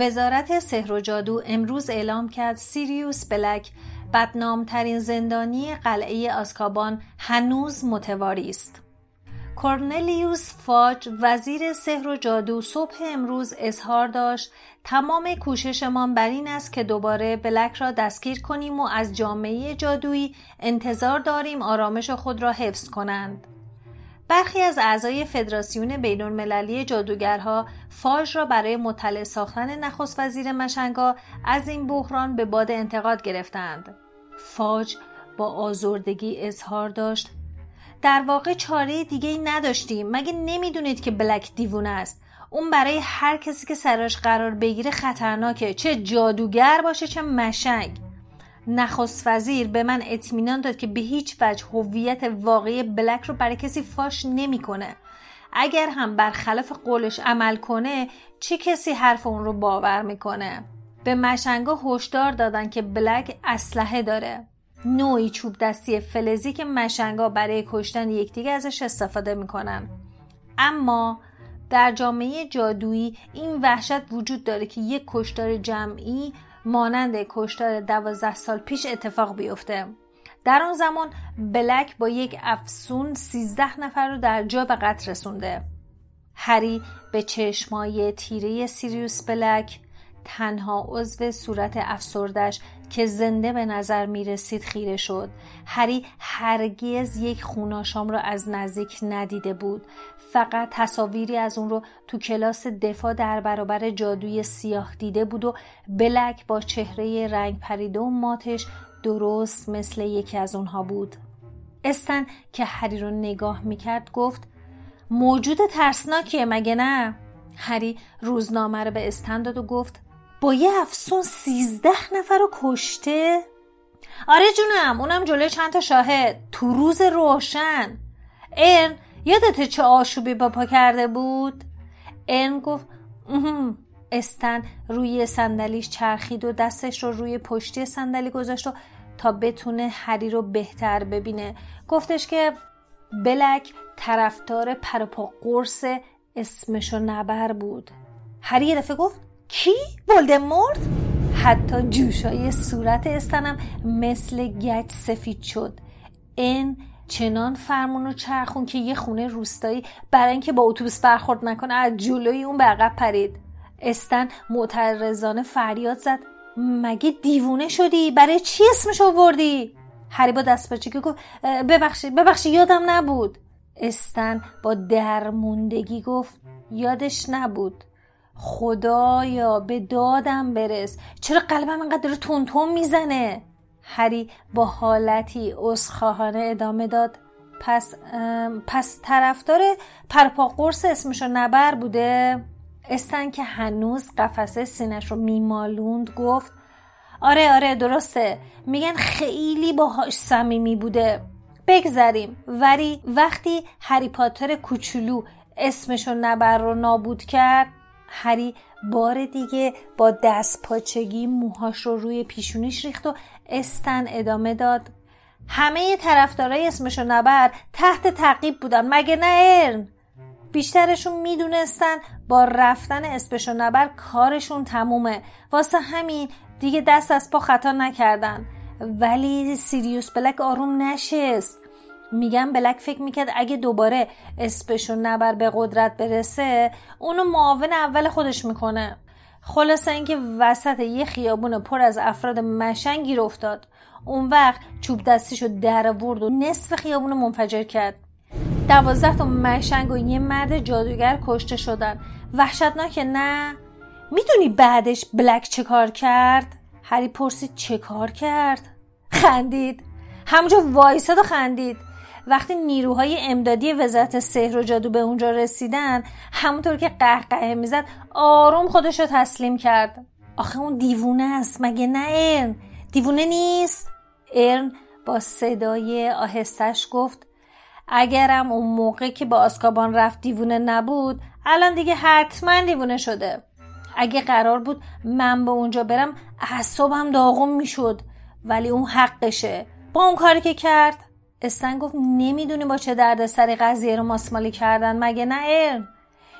وزارت سحر و جادو امروز اعلام کرد سیریوس بلک بدنامترین زندانی قلعه آسکابان هنوز متواری است. کورنلیوس فاج وزیر سحر و جادو صبح امروز اظهار داشت تمام کوششمان بر این است که دوباره بلک را دستگیر کنیم و از جامعه جادویی انتظار داریم آرامش خود را حفظ کنند. برخی از اعضای فدراسیون بین المللی جادوگرها فاج را برای مطلع ساختن نخست وزیر مشنگا از این بحران به باد انتقاد گرفتند. فاج با آزردگی اظهار داشت. در واقع چاره دیگه ای نداشتیم. مگه نمی‌دونید که بلک دیوونه است؟ اون برای هر کسی که سراش قرار بگیره خطرناکه. چه جادوگر باشه چه مشنگ. نخست وزیر به من اطمینان داد که به هیچ وجه هویت واقعی بلک رو برای کسی فاش نمی‌کنه. اگر هم برخلاف قولش عمل کنه چه کسی حرف اون رو باور می‌کنه؟ به مشنگا هشدار دادن که بلک اسلحه داره. نوعی چوب دستی فلزی که مشنگا برای کشتن یکدیگه ازش استفاده می‌کنن. اما در جامعه جادویی این وحشت وجود داره که یک کشتار جمعی مانند کشتار دوازده سال پیش اتفاق بیفته. در آن زمان بلک با یک افسون سیزده نفر رو در جا به قتل رسونده. هری به چشمای تیره سیریوس بلک تنها عضو صورت افسردش که زنده به نظر می رسید خیره شد. هری هرگز یک خوناشام را از نزدیک ندیده بود. فقط تصاویری از اون رو تو کلاس دفاع در برابر جادوی سیاه دیده بود و بلک با چهره رنگ پریده و ماتش درست مثل یکی از اونها بود. استن که هری رو نگاه می‌کرد گفت موجود ترسناکیه مگه نه؟ هری روزنامه رو به استن داد و گفت با یه افسون سیزده نفر رو کشته؟ آره جونم اونم جلوی چند تا شاهد تو روز روشن. ارن یادت چه آشوبی با پا کرده بود؟ ارن گفت استن روی صندلیش چرخید و دستش رو روی پشتی صندلی گذاشت و تا بتونه هری رو بهتر ببینه. گفتش که بلک طرفدار پرپا قرص اسمشو نبر بود. هری یه دفعه گفت کی؟ ولدمورت؟ حتی جوشای صورت استنم مثل گچ سفید شد. این چنان فرمون و چرخون که یه خونه روستایی برای اینکه با اتوبوس برخورد نکنه از جلوی اون به پرید. استن معترضانه فریاد زد. مگه دیوونه شدی؟ برای چی اسمش آوردی؟ هری با دست که گفت ببخشید ببخشید یادم نبود. استن با درموندگی گفت یادش نبود. خدایا به دادم برس. چرا قلبم انقدر تون تون می‌زنه؟ هری با حالتی اسخواهانه ادامه داد. پس پس طرفدار پرپا قرص اسمشو نبر بوده؟ استن که هنوز قفسه سینش رو میمالوند گفت آره آره درسته. میگن خیلی باهاش صمیمی بوده. بگذریم. ولی وقتی هری پاتر کوچولو اسمشو نبر رو نابود کرد هری بار دیگه با دست پاچگی موهاش رو روی پیشونیش ریخت و استن ادامه داد. همه طرفدارای اسمشو نبر تحت تعقیب بودن مگه نه ارن؟ بیشترشون می‌دونستن با رفتن اسمشو نبر کارشون تمومه. واسه همین دیگه دست از پا خطا نکردن. ولی سیریوس بلک آروم نشست. میگم بلک فکر می‌کرد اگه دوباره اسپشو نبر به قدرت برسه اونو معاون اول خودش می‌کنه. خلاصه اینکه وسط یه خیابون پر از افراد مشنگ گیر افتاد. اون وقت چوب دستیشو در ورد و نصف خیابون منفجر کرد. دوازده تا مشنگ و یه مرد جادوگر کشته شدن. وحشتناکه نه؟ می‌دونی بعدش بلک چه کار کرد؟ هری پرسید چه کار کرد؟ خندید. همونجا وایساد و خندید. وقتی نیروهای امدادی وزارت سحر و جادو به اونجا رسیدن همونطور که قهقه می‌زد آروم خودش رو تسلیم کرد. آخه اون دیوونه است مگه نه ارن؟ دیوونه نیست؟ ارن با صدای آهستش گفت اگرم اون موقع که با آسکابان رفت دیوونه نبود الان دیگه حتما دیوونه شده. اگه قرار بود من به اونجا برم اعصابم داغم می‌شد. ولی اون حقشه. با اون کاری که کرد استن گفت نمی‌دونی با چه درد سری قضیه رو ماسمالی کردن. مگه نه ارن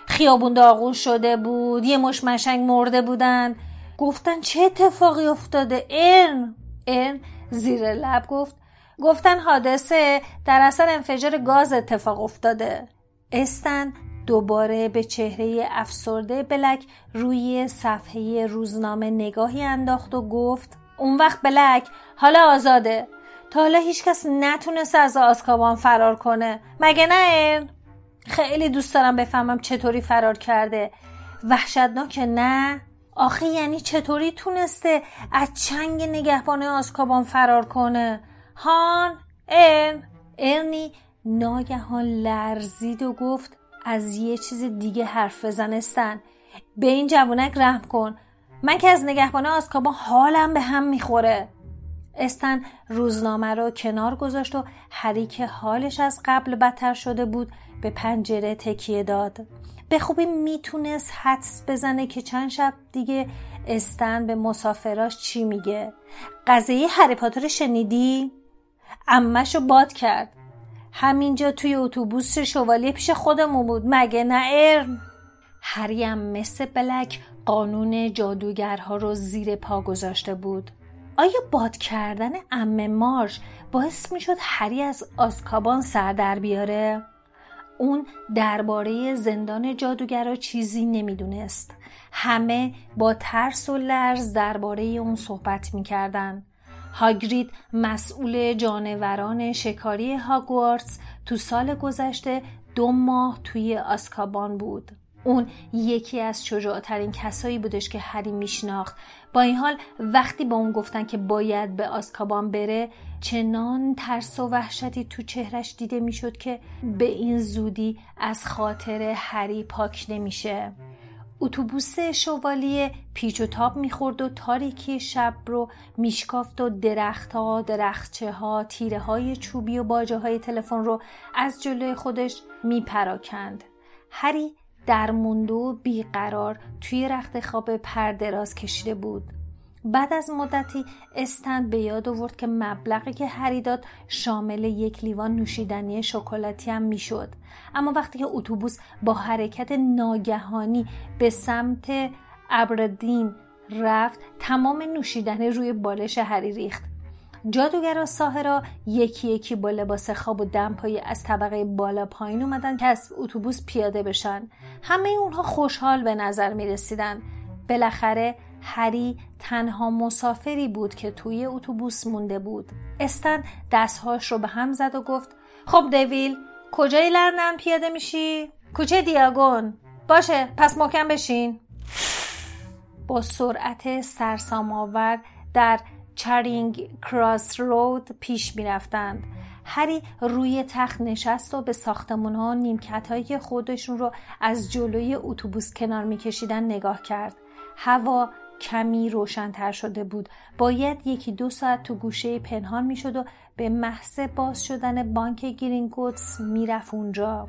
خیابون داغون شده بود یه مش مشنگ مرده بودن. گفتن چه اتفاقی افتاده؟ ارن ارن زیر لب گفت. گفتن حادثه در اثر انفجار گاز اتفاق افتاده. استن دوباره به چهره افسرده بلک روی صفحه روزنامه نگاهی انداخت و گفت اون وقت بلک حالا آزاده. تا حالا هیچکس نتونست از آزکابان فرار کنه. مگه نه؟ خیلی دوست دارم بفهمم چطوری فرار کرده. وحشتناک نه. آخه یعنی چطوری تونسته از چنگ نگهبان آزکابان فرار کنه؟ هان ارن. ارنی ناگهان لرزید و گفت از یه چیز دیگه حرف بزنستن. به این جوونک رحم کن. من که از نگهبان آزکابان حالم به هم می‌خوره. استن روزنامه رو کنار گذاشت و هری که حالش از قبل بدتر شده بود به پنجره تکیه داد. به خوبی می‌تونست حدس بزنه که چند شب دیگه استن به مسافراش چی میگه. قضیه هری پاتر شنیدی؟ امشو باد کرد. همینجا توی اتوبوس شوالیه پیش خودمون بود مگه نه ارم؟ هریم مثل بلک قانون جادوگرها رو زیر پا گذاشته بود. آیا باد کردن ام مارش باعث می‌شد هری از آسکابان سر در بیاره؟ اون درباره زندان جادوگرا چیزی نمی‌دونست. همه با ترس و لرز درباره اون صحبت می‌کردن. هاگرید مسئول جانوران شکاری هاگوارتس تو سال گذشته دو ماه توی آسکابان بود. اون یکی از شجاعترین کسایی بودش که هری میشناخت با این حال وقتی با اون گفتن که باید به آسکابان بره چنان ترس و وحشتی تو چهرش دیده می‌شد که به این زودی از خاطر هری پاک نمیشه اتوبوس شوالیه پیچ و تاب می‌خورد و تاریکی شب رو میشکافت و درختها، درختچه ها، تیره های چوبی و باجه های تلفن رو از جلوی خودش میپراکند. هری درمونده و بیقرار توی رخت خواب پر دراز کشیده بود. بعد از مدتی استند به یاد آورد که مبلغی که هری داد شامل یک لیوان نوشیدنی شکلاتی هم می‌شد. اما وقتی که اتوبوس با حرکت ناگهانی به سمت ابردین رفت تمام نوشیدنی روی بالش هری ریخت. جادوگرا ساهرا یکی یکی با لباس خواب و دمپایی از طبقه بالا پایین اومدن که از اتوبوس پیاده بشن. همه اونها خوشحال به نظر می رسیدن بالاخره هری تنها مسافری بود که توی اتوبوس مونده بود. استن دستهاش رو به هم زد و گفت خب دویل کجای لندن پیاده میشی؟ کوچه دیاگون. باشه پس محکم بشین. با سرعت سرسام‌آور در چرینگ کراس رود پیش می رفتند. هری روی تخت نشست و به ساختمون ها نیمکت هایی که خودشون رو از جلوی اتوبوس کنار میکشیدن نگاه کرد. هوا کمی روشنتر شده بود. باید یکی دو ساعت تو گوشه پنهان می‌شد و به محض باز شدن بانک گرینگوتس می‌رفت اونجا.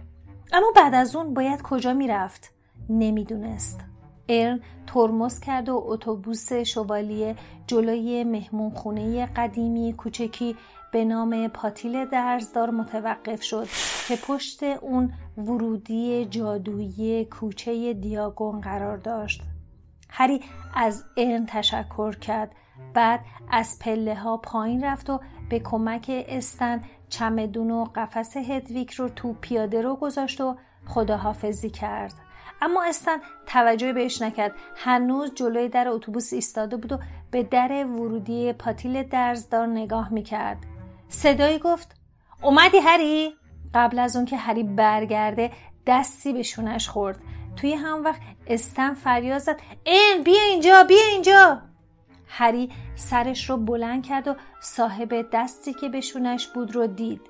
اما بعد از اون باید کجا می‌رفت؟ نمی‌دونست. ارن ترمز کرد و اتوبوس شوالیه جلوی مهمون خونه قدیمی کوچکی به نام پاتیل درزدار متوقف شد که پشت اون ورودی جادویی کوچه دیاگون قرار داشت. هری از ارن تشکر کرد بعد از پله ها پایین رفت و به کمک استن چمدون و قفس هدویک رو تو پیاده رو گذاشت و خداحافظی کرد. اما استن توجه بهش نکرد. هنوز جلوی در اتوبوس ایستاده بود و به در ورودی پاتیل درزدار نگاه می‌کرد. صدایی گفت اومدی هری؟ قبل از اون که هری برگرده دستی به شونش خورد. توی هم وقت استن فریاد زد این بیا اینجا بیا اینجا. هری سرش رو بلند کرد و صاحب دستی که به شونش بود رو دید.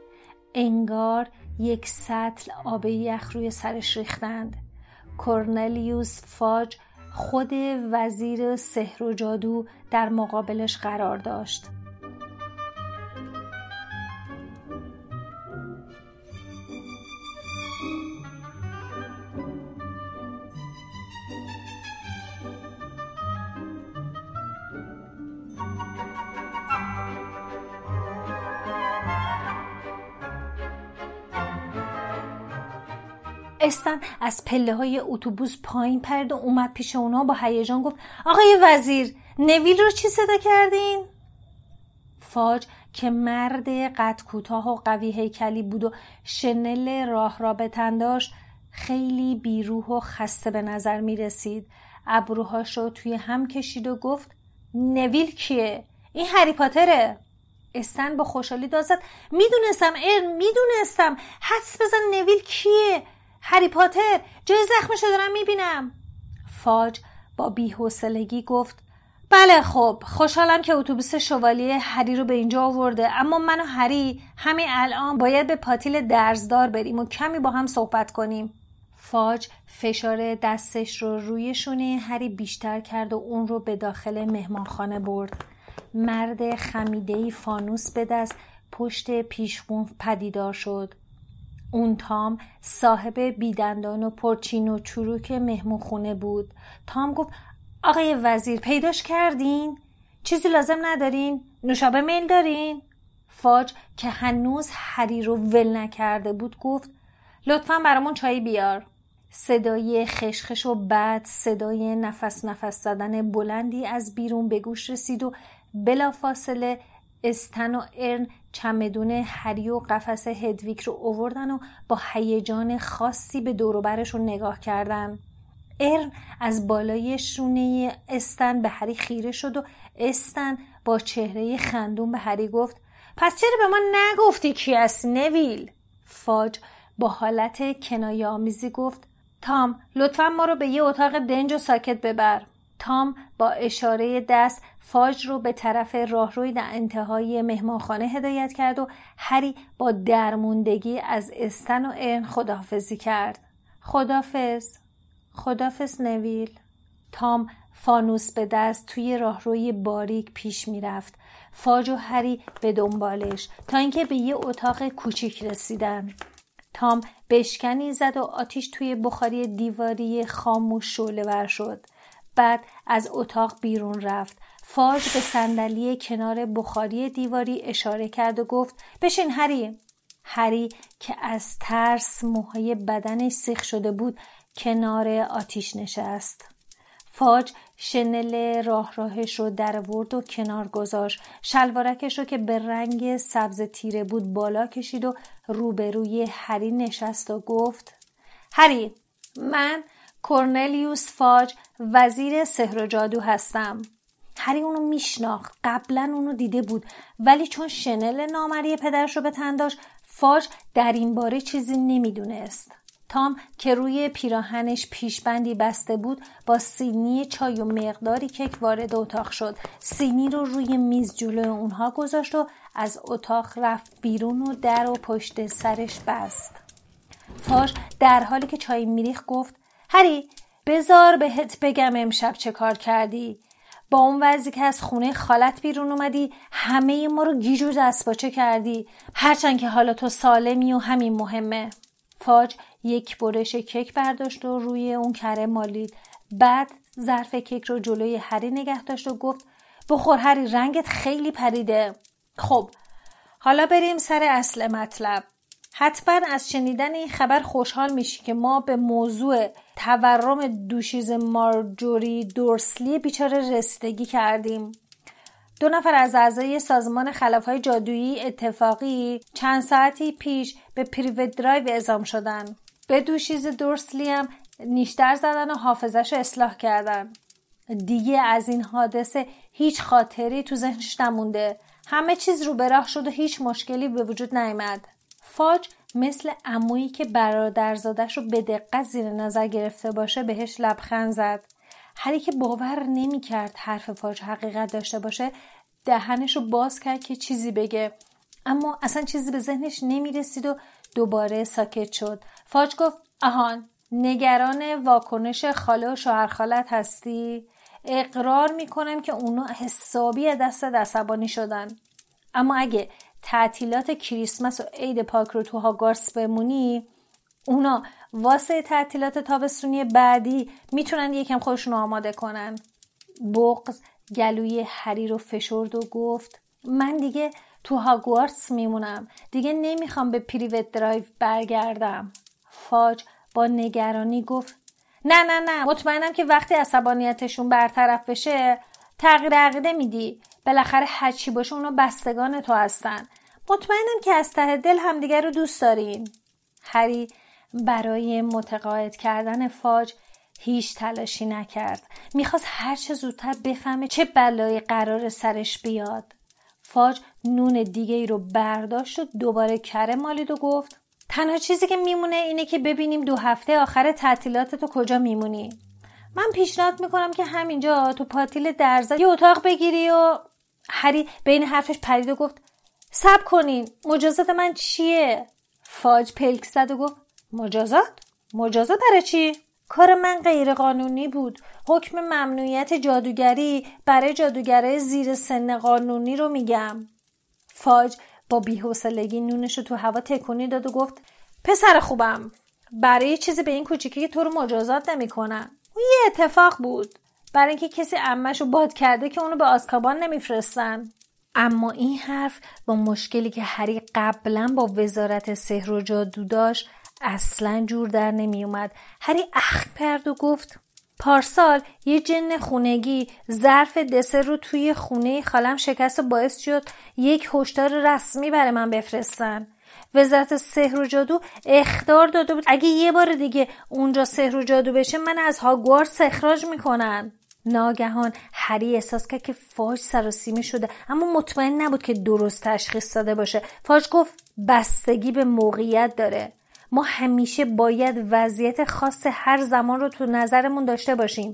انگار یک سطل آب یخ روی سرش ریختند. کورنلیوس فاج خود وزیر سحر و جادو در مقابلش قرار داشت. استن از پله های اتوبوس پایین پرد و اومد پیش اونا با هیجان گفت آقای وزیر نویل رو چی صدا کردین؟ فاج که مرد قد کوتاه و قوی هیکلی بود و شنل راه را به تن داشت خیلی بیروح و خسته به نظر می رسید ابروهاش رو توی هم کشید و گفت نویل کیه؟ این هری پاتره استن با خوشحالی دازد می‌دونستم ارن می‌دونستم حدس بزن نویل کیه هری پاتر جای زخمشو دارم می‌بینم. فاج با بیحوصلگی گفت بله خب خوشحالم که اتوبوس شوالیه هری رو به اینجا آورده اما من و هری همین الان باید به پاتیل درزدار بریم و کمی با هم صحبت کنیم. فاج فشار دستش رو روی شونه هری بیشتر کرد و اون رو به داخل مهمانخانه برد. مرد خمیدهی فانوس به دست پشت پیشخون پدیدار شد. اون تام صاحب بیدندان و پرچین و چروک مهمون خونه بود تام گفت آقای وزیر پیداش کردین؟ چیزی لازم ندارین؟ نوشابه میل دارین؟ فاج که هنوز هری رو ول نکرده بود گفت لطفا برامون چایی بیار صدای خشخش و بعد صدای نفس نفس زدن بلندی از بیرون به گوش رسید و بلافاصله استن و ارن چمدون هری و قفس هدویک رو اووردن و با هیجان خاصی به دوروبرشون نگاه کردن. ارن از بالای شونه استن به هری خیره شد و استن با چهره خندون به هری گفت پس چرا به ما نگفتی کی است نویل؟ فاج با حالت کنایه آمیزی گفت تام لطفا ما رو به یه اتاق دنج و ساکت ببر. تام با اشاره دست فاج رو به طرف راهروی در انتهای مهمانخانه هدایت کرد و هری با درموندگی از استن و ارن خداحافظی کرد. خدافز خدافز نویل. تام فانوس به دست توی راهروی باریک پیش می‌رفت. فاج و هری به دنبالش تا اینکه به یه اتاق کوچیک رسیدن. تام بشکنی زد و آتیش توی بخاری دیواری خاموش شعله ور شد. بعد از اتاق بیرون رفت. فاج به صندلی کنار بخاری دیواری اشاره کرد و گفت بشین هری. هری که از ترس موهای بدنش سیخ شده بود کنار آتیش نشست. فاج شنل راه راهش رو در ورد و کنار گذاشت. شلوارکش رو که به رنگ سبز تیره بود بالا کشید و روبروی هری نشست و گفت هری من کورنلیوس فاج وزیر سحر و جادو هستم. هری اونو میشناخت. قبلا اونو دیده بود. ولی چون شنل نامری پدرش رو به تن داشت فاج در این باره چیزی نمی‌دونست. تام که روی پیراهنش پیشبندی بسته بود با سینی چای و مقداری کیک وارد اتاق شد. سینی رو روی میز جلوی اونها گذاشت و از اتاق رفت بیرون و در و پشت سرش بست. فاش در حالی که چای میریخ گفت هری بزار بهت بگم امشب چه کار کردی. با اون وضعی که از خونه خالت بیرون اومدی همه ما رو گیج و دستپاچه کردی. هرچند که حالا تو سالمی و همین مهمه. فاج یک برش کیک برداشت و روی اون کره مالید. بعد ظرف کیک رو جلوی هری نگه داشت و گفت بخور هری رنگت خیلی پریده. خب حالا بریم سر اصل مطلب. حتما از شنیدن این خبر خوشحال میشی که ما به موضوع تورم دوشیز مارجوری دورسلی بیچاره رسیدگی کردیم. دو نفر از اعضای سازمان خلافهای جادویی اتفاقی چند ساعتی پیش به پریوت درایو اعزام شدن. به دوشیز دورسلی هم نیشتر زدن و حافظش رو اصلاح کردن. دیگه از این حادثه هیچ خاطری تو ذهنش نمونده. همه چیز رو به راه شد و هیچ مشکلی به وجود نیامد. فاج مثل عمویی که برادرزادش رو به دقت زیر نظر گرفته باشه بهش لبخند زد. هری که باور نمی‌کرد حرف فاج حقیقت داشته باشه دهنش رو باز کرد که چیزی بگه. اما اصلا چیزی به ذهنش نمی‌رسید و دوباره ساکت شد. فاج گفت آهان نگران واکنش خاله و شوهر خالت هستی؟ اقرار می‌کنم که اونا حسابی دست عصبانی شدن. اما اگه تعطیلات کریسمس و عید پاک رو تو هاگارس بمونی اونا واسه تعطیلات تابستونی بعدی می‌تونن یکم خودشون آماده کنن. بغز گلوی هری رو فشرد و گفت من دیگه تو هاگوارتس میمونم. دیگه نمی‌خوام به پریوت درایو برگردم. فاج با نگرانی گفت نه نه نه مطمئنم که وقتی عصبانیتشون برطرف بشه تغییر عقیده میدی. بالاخره هرچی باشه اونا بستگان تو هستن. مطمئنم که از ته دل همدیگر رو دوست دارین. هری برای متقاعد کردن فاج هیچ تلاشی نکرد. می‌خواست هرچه زودتر بفهمه چه بلایی قرار سرش بیاد. فاج نون دیگه ای رو برداشت و دوباره کره مالید و گفت تنها چیزی که میمونه اینه که ببینیم دو هفته آخر تعطیلات تو کجا میمونی. من پیشنهاد می‌کنم که همینجا تو پاتیل درزا یه اتاق بگیری و هری بین حرفش پرید و گفت سب کنین مجازات من چیه؟ فاج پلک زد و گفت مجازات؟ مجازات برای چی؟ کار من غیر قانونی بود. حکم ممنوعیت جادوگری برای جادوگرای زیر سن قانونی رو میگم. فاج با بیحوصلگی نونش رو تو هوا تکونی داد و گفت پسر خوبم برای چیزی به این کوچیکی که تو رو مجازات نمی‌کنن. اون یه اتفاق بود. برای اینکه کسی امش رو باد کرده که اونو به آسکابان نمیفرستن. اما این حرف با مشکلی که هری قبلا با وزارت سحر و جادو داشت اصلا جور در نمی اومد هری اخ کرد و گفت پارسال یه جن خونگی ظرف دسر رو توی خونه خالم شکست و باعث شد یک هشدار رسمی برای من بفرستن. وزارت سحر و جادو اختار داده بود. اگه یه بار دیگه اونجا سحر و جادو بشه من از هاگوارتس اخراج می‌کنن ناگهان هری احساس کرد که فاج سر شده اما مطمئن نبود که درست تشخیص داده باشه. فاج گفت بستگی به موقعیت داره. ما همیشه باید وضعیت خاص هر زمان رو تو نظرمون داشته باشیم.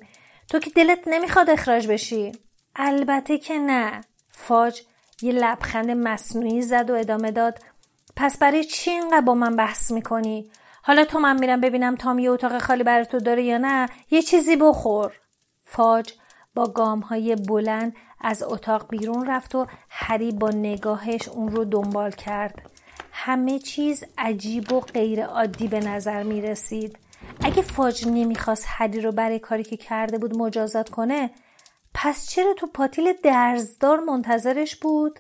تو که دلت نمی‌خواد اخراج بشی. البته که نه. فاج یه لبخند مصنوعی زد و ادامه داد. پس برای چی اینقدر با من بحث می‌کنی حالا تو من میرم ببینم تام یه اتاق خالی برای تو داره یا نه یه چیزی بخور فاج با گام های بلند از اتاق بیرون رفت و هری با نگاهش اون رو دنبال کرد همه چیز عجیب و غیر عادی به نظر می رسید. اگه فاج نمی‌خواست هری رو برای کاری که کرده بود مجازات کنه پس چرا تو پاتیل درزدار منتظرش بود؟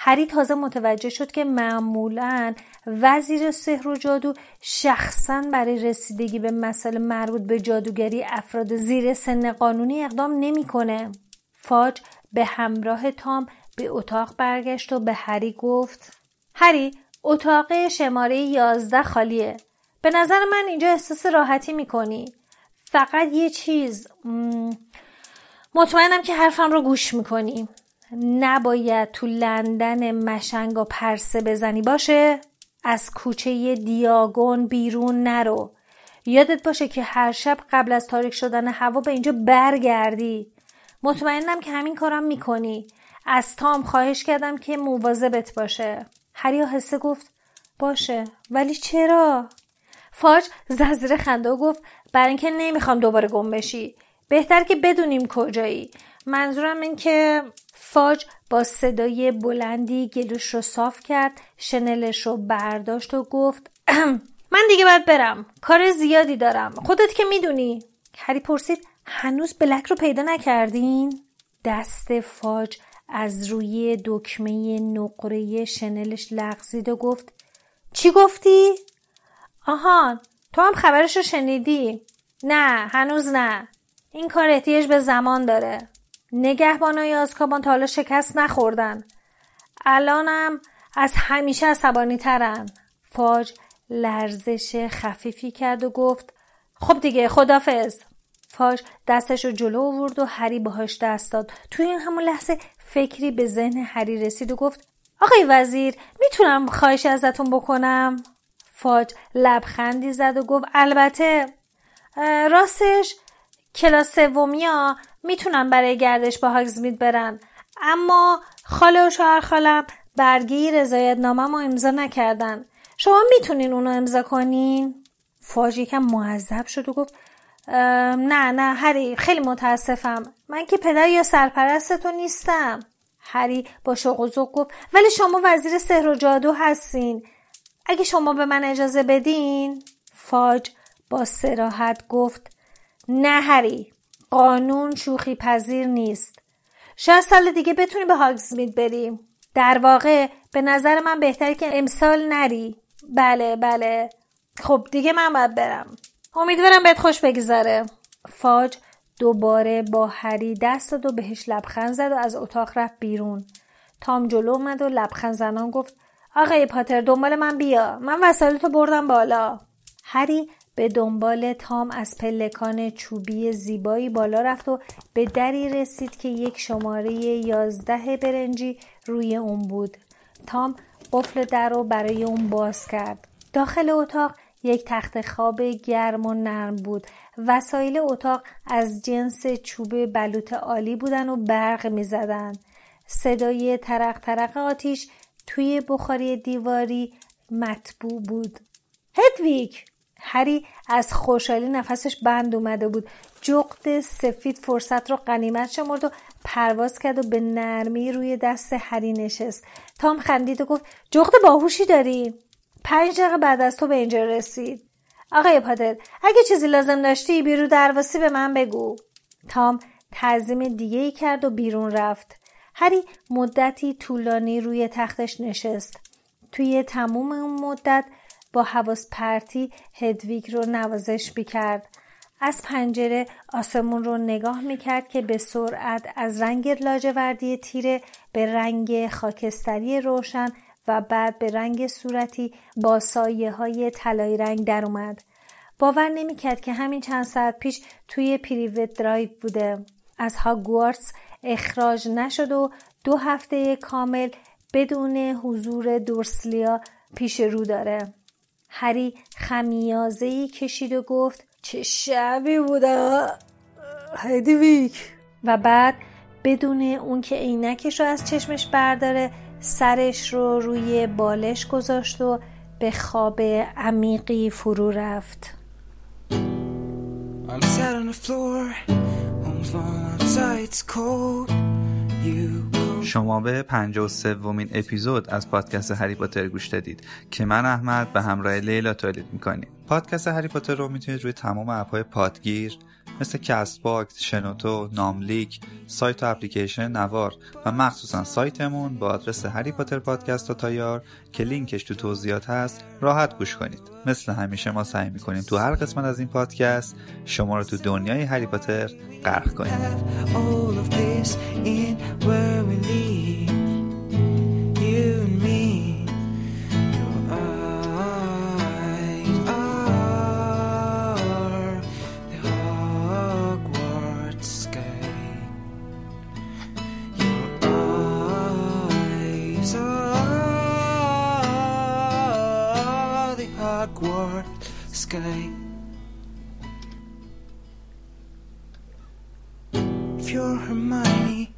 هری تازه متوجه شد که معمولا وزیر سحر و جادو شخصا برای رسیدگی به مسئله مربوط به جادوگری افراد زیر سن قانونی اقدام نمی‌کنه. فاج به همراه تام به اتاق برگشت و به هری گفت هری اتاق شماره یازده خالیه. به نظر من اینجا احساس راحتی می‌کنی. فقط یه چیز مطمئنم که حرفم رو گوش می‌کنی. نباید تو لندن مشنگ و پرسه بزنی. باشه؟ از کوچه دیاگون بیرون نرو. یادت باشه که هر شب قبل از تاریک شدن هوا به اینجا برگردی. مطمئنم که همین کارم می‌کنی. از تام خواهش کردم که مواظبت باشه. هری حسه گفت باشه. ولی چرا؟ فاج ززره خنده و گفت برای اینکه نمی‌خوام دوباره گم بشی. بهتر که بدونیم کجایی. منظورم این که فاج با صدای بلندی گلوش رو صاف کرد شنلش رو برداشت و گفت من دیگه باید برم. کار زیادی دارم. خودت که می‌دونی. هری پرسید هنوز بلک رو پیدا نکردین؟ دست فاج از روی دکمه نقره شنلش لغزید و گفت چی گفتی؟ آهان تو هم خبرش رو شنیدی؟ نه هنوز نه. این کار احتیاج به زمان داره. نگهبانای آزکابان تا حالا شکست نخوردن. الانم از همیشه عصبانی ترن فاج لرزش خفیفی کرد و گفت خب دیگه خدافز فاج دستش رو جلو آورد و هری باهاش دست داد. توی این همون لحظه فکری به ذهن هری رسید و گفت آقای وزیر می‌تونم خواهش ازتون بکنم؟ فاج لبخندی زد و گفت البته. راستش کلاس سومیا می‌تونن برای گردش با هاگزمید برن. اما خاله و شوهر خالم برگی رضایت نامه ما امضا نکردن. شما می‌تونین اونو امضا کنین؟ فاج یکم معذب شد و گفت نه نه هری خیلی متاسفم. من که پدر یا سرپرستتون نیستم. هری با شوق و گفت ولی شما وزیر سحر و جادو هستین. اگه شما به من اجازه بدین؟ فاج با سراحت گفت نه هری. قانون شوخی پذیر نیست. شاید سال دیگه بتونی به هاگزمید بریم در واقع به نظر من بهتره که امسال نری. بله بله. خب دیگه من باید برم. امیدوارم بهت خوش بگذره. فاج دوباره با هری دست داد و بهش لبخند زد و از اتاق رفت بیرون. تام جلو اومد و لبخند زنان گفت آقای پاتر دنبال من بیا. من وسایلتو بردم بالا. هری به دنبال تام از پلکان چوبی زیبایی بالا رفت و به دری رسید که یک شماره یازده برنجی روی اون بود. تام قفل در رو برای اون باز کرد. داخل اتاق یک تخت خواب گرم و نرم بود. وسایل اتاق از جنس چوب بلوط عالی بودن و برق می زدن. صدای ترق ترق آتیش توی بخاری دیواری مطبوع بود. هدویک هری از خوشحالی نفسش بند اومده بود. جغد سفید فرصت رو قنیمت شمرد و پرواز کرد و به نرمی روی دست هری نشست. تام خندید و گفت جغد باهوشی داری؟ پنج دقیقه بعد از تو به اینجا رسید. آقای پادر اگه چیزی لازم داشتی بیرو درواسی به من بگو. تام تعظیم دیگه ای کرد و بیرون رفت. هری مدتی طولانی روی تختش نشست. توی تموم اون مدت با حواس پرتی هدویگ رو نوازش بیکرد. از پنجره آسمون رو نگاه می‌کرد که به سرعت از رنگ لاجوردی تیره به رنگ خاکستری روشن و بعد به رنگ صورتی با سایه های طلایی رنگ در اومد. باور نمی‌کرد که همین چند ساعت پیش توی پریوت درایو بوده. از هاگوارتس اخراج نشد و دو هفته کامل بدون حضور دورسلیا پیش رو داره. هری خمیازهی کشید و گفت چه شبی بوده؟ هدویک و بعد بدون اون که عینکش رو از چشمش برداره سرش رو روی بالش گذاشت و به خواب عمیقی فرو رفت. شما به و سومین اپیزود از پادکست هری پاتر گوش دادید که من احمد به همراه لیلا تولید می‌کنیم. پادکست هری پاتر رو می‌تونید روی تمام اپهای پادگیر مثل Castbox، شنوتو، ناملیک، سایت و اپلیکیشن نوار و مخصوصا سایتمون با آدرس harry potter podcast dot ir که لینکش تو توضیحات هست راحت گوش کنید. مثل همیشه ما سعی می‌کنیم تو هر قسمت از این پادکست شما رو تو دنیای هری پاتر غرق کنیم. in where we live. You're Hermione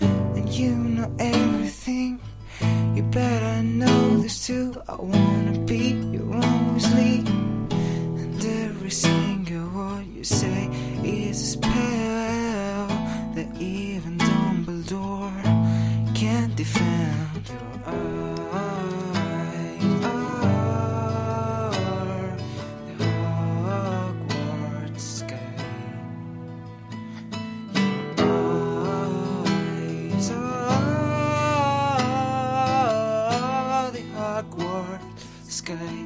and you know everything, you better know this too. I wanna be your own sleep, and every single word you say is a spell sky.